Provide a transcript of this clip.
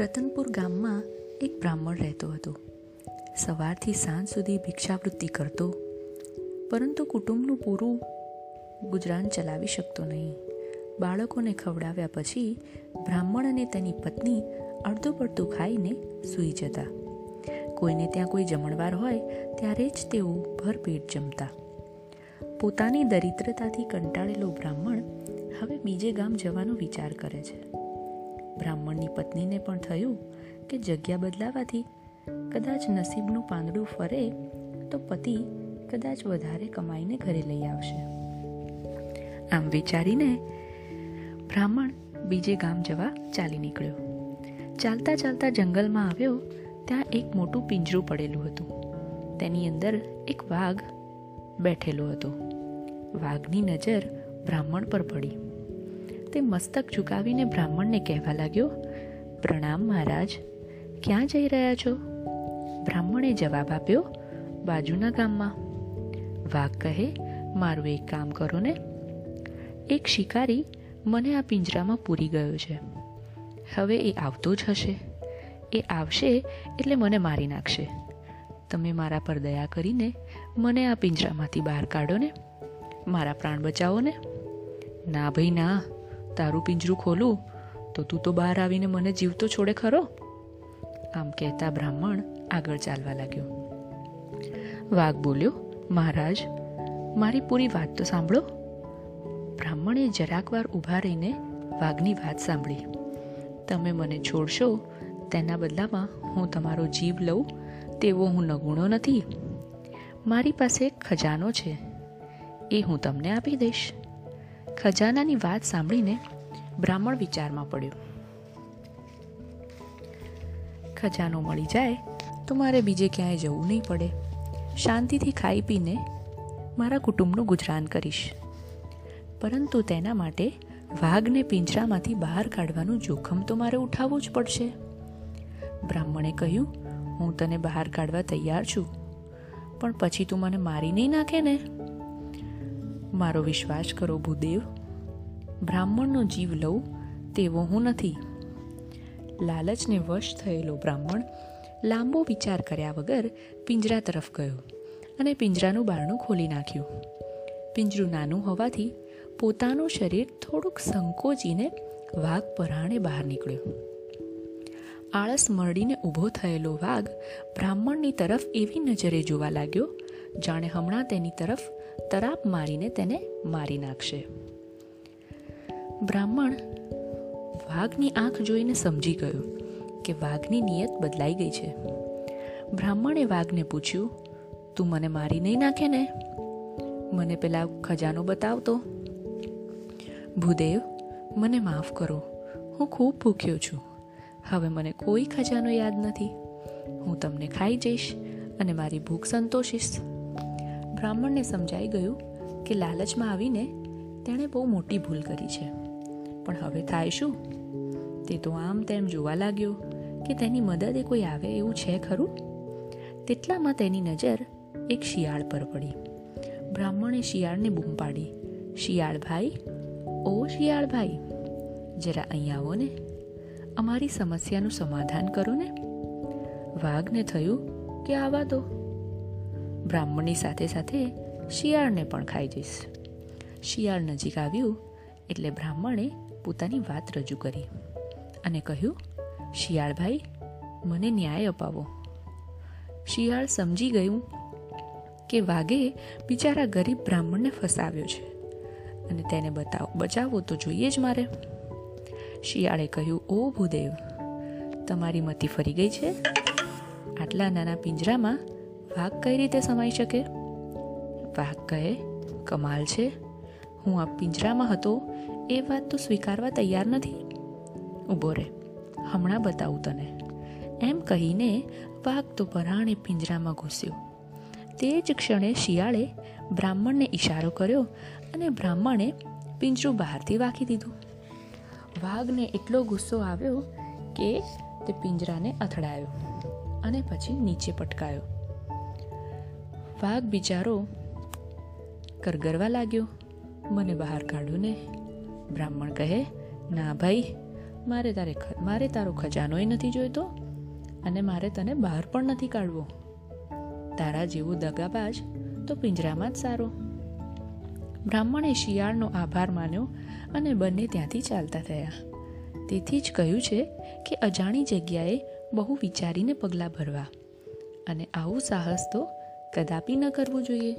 રતનપુર ગામમાં એક બ્રાહ્મણ રહેતો હતો. સવારથી સાંજ સુધી ભિક્ષાવૃત્તિ કરતો, પરંતુ કુટુંબનું પૂરું ગુજરાન ચલાવી શકતો નહીં. બાળકોને ખવડાવ્યા પછી બ્રાહ્મણ અને તેની પત્ની અડધું પડતું ખાઈને સૂઈ જતા. કોઈને ત્યાં કોઈ જમણવાર હોય ત્યારે જ તેઓ ભરપેટ જમતા. પોતાની દરિદ્રતાથી કંટાળેલો બ્રાહ્મણ હવે બીજે ગામ જવાનો વિચાર કરે છે. બ્રાહ્મણની પત્નીને પણ થયું કે જગ્યા બદલાવાથી કદાચ નસીબનું પાંદડું ફરે તો પતિ કદાચ વધારે કમાઈને ઘરે લઈ આવશે. આમ વિચારીને બ્રાહ્મણ બીજે ગામ જવા ચાલી નીકળ્યો. ચાલતા ચાલતા જંગલમાં આવ્યો ત્યાં એક મોટું પિંજરું પડેલું હતું. તેની અંદર એક વાઘ બેઠેલો હતો. વાઘની નજર બ્રાહ્મણ પર પડી. તે મસ્તક ઝુકાવીને બ્રાહ્મણને કહેવા લાગ્યો, પ્રણામ મહારાજ, ક્યાં જઈ રહ્યા છો? બ્રાહ્મણે જવાબ આપ્યો, બાજુના ગામમાં. વાઘ કહે, મારું એક કામ કરો ને. એક શિકારી મને આ પિંજરામાં પૂરી ગયો છે. હવે એ આવતો જ હશે. એ આવશે એટલે મને મારી નાખશે. તમે મારા પર દયા કરીને મને આ પિંજરામાંથી બહાર કાઢો ને. મારા પ્રાણ બચાવો ને. ના ભાઈ, ના. તારું પિંજરું ખોલું, તો તું તો બહાર આવીને મને જીવતો છોડે ખરો? આમ કહેતા બ્રાહ્મણ આગળ ચાલવા લાગ્યો. વાઘ બોલ્યો, મહારાજ, મારી પૂરી વાત તો સાંભળો. બ્રાહ્મણે જરાક વાર ઊભા રહીને વાઘની વાત સાંભળી. તમે મને છોડશો, તેના બદલામાં હું તમારો જીવ લઉં, તેવો હું નગુણો નથી. મારી પાસે ખજાનો છે. એ હું તમને આપી દઈશ. ખજાનાની વાત સાંભળીને બ્રાહ્મણ વિચારમાં પડ્યો. ખજાનો મળી જાય તો મારે બીજે ક્યાંય જવું નહીં પડે. શાંતિથી ખાઈ પીને મારા કુટુંબનું ગુજરાન કરીશ. પરંતુ તેના માટે વાઘને પિંજરામાંથી બહાર કાઢવાનું જોખમ તો મારે ઉઠાવવું જ પડશે. બ્રાહ્મણે કહ્યું, હું તને બહાર કાઢવા તૈયાર છું, પણ પછી તું મને મારી નહીં નાખે ને? મારો વિશ્વાસ કરો ભૂદેવ. બ્રાહ્મણનો જીવ લઉં તેવો હું નથી. લાલચને વશ થયેલો બ્રાહ્મણ લાંબો વિચાર કર્યા વગર પિંજરા તરફ ગયો અને પિંજરાનું બારણું ખોલી નાખ્યું. પિંજરું નાનું હોવાથી પોતાનું શરીર થોડુંક સંકોચીને વાઘ પરાણે બહાર નીકળ્યો. આળસ મરડીને ઊભો થયેલો વાઘ બ્રાહ્મણની તરફ એવી નજરે જોવા લાગ્યો જાણે હમણાં તેની તરફ તરાપ મારીને તેને મારી નાખશે. બ્રાહ્મણ વાઘની આંખ જોઈને સમજી ગયો કે વાઘની નિયત બદલાઈ ગઈ છે. બ્રાહ્મણે વાઘને પૂછ્યું, તું મને મારી નહીં નાખે ને? મને પેલા ખજાનો બતાવતો ભૂદેવ, મને માફ કરો. હું ખૂબ ભૂખ્યો છું. હવે મને કોઈ ખજાનો યાદ નથી. હું તમને ખાઈ જઈશ અને મારી ભૂખ સંતોષીશ. બ્રાહ્મણને સમજાઈ ગયું કે લાલચમાં આવીને તેણે બહુ મોટી ભૂલ કરી છે. પણ હવે થાય શું? તે તો આમ તેમ જોવા લાગ્યો કે તેની મદદે કોઈ આવે એવું છે ખરું? તેટલામાં તેની નજર એક શિયાળ પર પડી. બ્રાહ્મણે શિયાળને બૂમ પાડી. શિયાળ ભાઈ, ઓ શિયાળ ભાઈ, જરા અહીં આવો ને. અમારી સમસ્યાનું સમાધાન કરો ને. વાઘને થયું કે આવા દો. બ્રાહ્મણની સાથે સાથે શિયાળને પણ ખાઈ જઈશ. શિયાળ નજીક આવ્યું એટલે બ્રાહ્મણે પોતાની વાત રજૂ કરી અને કહ્યું, શિયાળભાઈ, મને ન્યાય અપાવો. શિયાળ સમજી ગયું કે વાઘે બિચારા ગરીબ બ્રાહ્મણને ફસાવ્યો છે અને તેને બતાવ, બચાવવો તો જોઈએ જ મારે. શિયાળે કહ્યું, ઓ ભૂદેવ, તમારી મતી ફરી ગઈ છે? આટલા નાના પિંજરામાં વાઘ કઈ રીતે સમાઈ શકે? વાઘ કહે, કમાલ છે. હું આ પિંજરામાં હતો. એ વાત તો સ્વીકારવા તૈયાર નથી? ઊભો રે હમણાં બતાવું તને. એમ કહીને વાઘ તો પરાણે પિંજરામાં ઘૂસ્યો. તે જ ક્ષણે શિયાળે બ્રાહ્મણને ઈશારો કર્યો અને બ્રાહ્મણે પિંજરું બહારથી વાંકી દીધું. વાઘને એટલો ગુસ્સો આવ્યો કે તે પિંજરાને અથડાયો અને પછી નીચે પટકાયો. વાઘ બિચારો કરગરવા લાગ્યો. મને બહાર કાઢો ને. બ્રાહ્મણ કહે, ના ભાઈ, મારે તારે મારે તારો ખજાનોય નથી જોઈતો અને મારે તને બહાર પણ નથી કાઢવો. તારા જેવો દગાબાજ તો પિંજરામાં જ સારો. બ્રાહ્મણે શિયાળનો આભાર માન્યો અને બંને ત્યાંથી ચાલતા થયા. તેથી જ કહ્યું છે કે અજાણી જગ્યાએ બહુ વિચારીને પગલાં ભરવા. અને આવું સાહસ તો કદાપી ન કરવું જોઈએ.